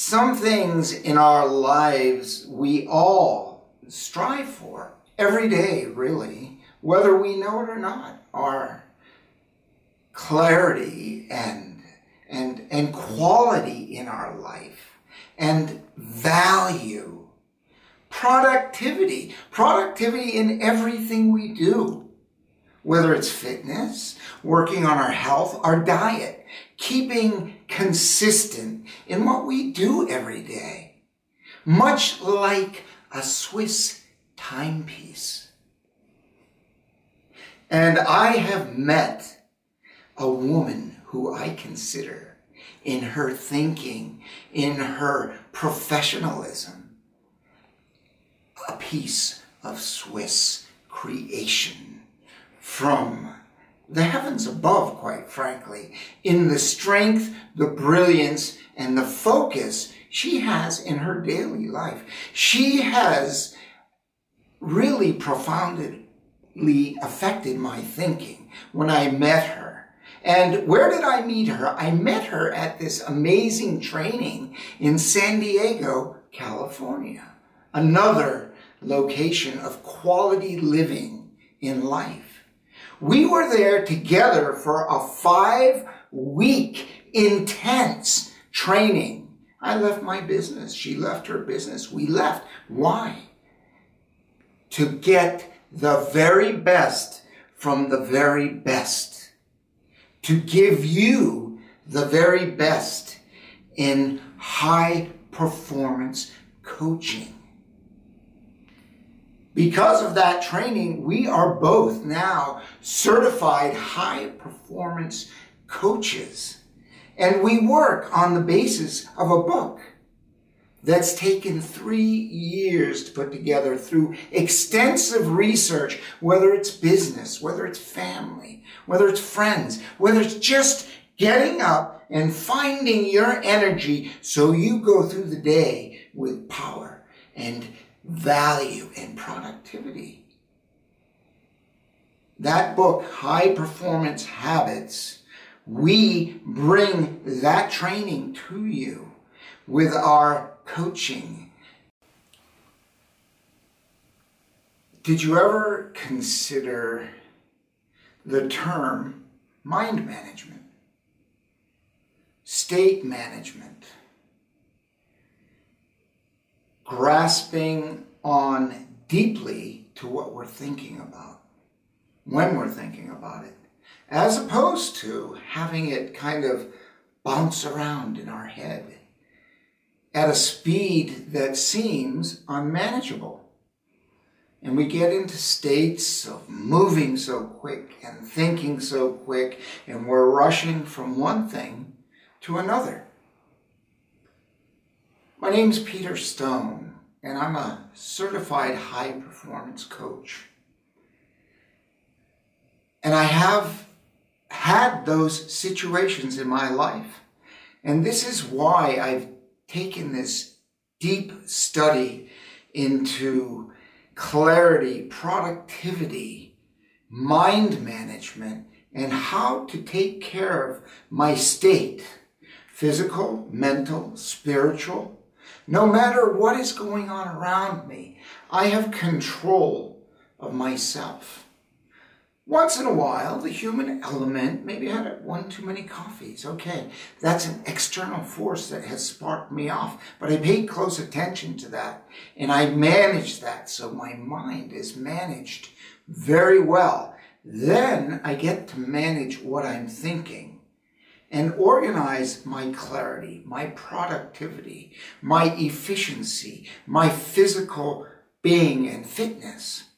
some things in our lives we all strive for every day, really, whether we know it or not, are clarity and, and, and quality in our life and value, productivity, productivity in everything we do, whether it's fitness, working on our health, our diet, keeping consistent in what we do every day, much like a Swiss timepiece. And I have met a woman who I consider in her thinking, in her professionalism, a piece of Swiss creation from the heavens above, quite frankly, in the strength, the brilliance, and the focus she has in her daily life. She has really profoundly affected my thinking when I met her. And where did I meet her? I met her at this amazing training in San Diego, California. Another location of quality living in life. We were there together for a five week intense training. I left my business. She left her business. We left. Why? To get the very best from the very best. To give you the very best in high performance coaching. Because of that training, we are both now certified high performance coaches. And we work on the basis of a book that's taken three years to put together through extensive research, whether it's business, whether it's family, whether it's friends, whether it's just getting up and finding your energy so you go through the day with power and value and productivity. That book, High Performance Habits, we bring that training to you with our coaching. Did you ever consider the term mind management, state management, grasping on deeply to what we're thinking about when we're thinking about it, as opposed to having it kind of bounce around in our head at a speed that seems unmanageable. And we get into states of moving so quick and thinking so quick, and we're rushing from one thing to another. My name's Peter Stone, and I'm a certified high performance coach. And I have had those situations in my life. And this is why I've taken this deep study into clarity, productivity, mind management, and how to take care of my state physical, mental, spiritual. No matter what is going on around me, I have control of myself. Once in a while, the human element maybe had one too many coffees. Okay, that's an external force that has sparked me off. But I paid close attention to that and I managed that. So my mind is managed very well. Then I get to manage what I'm thinking and organize my clarity, my productivity, my efficiency, my physical being and fitness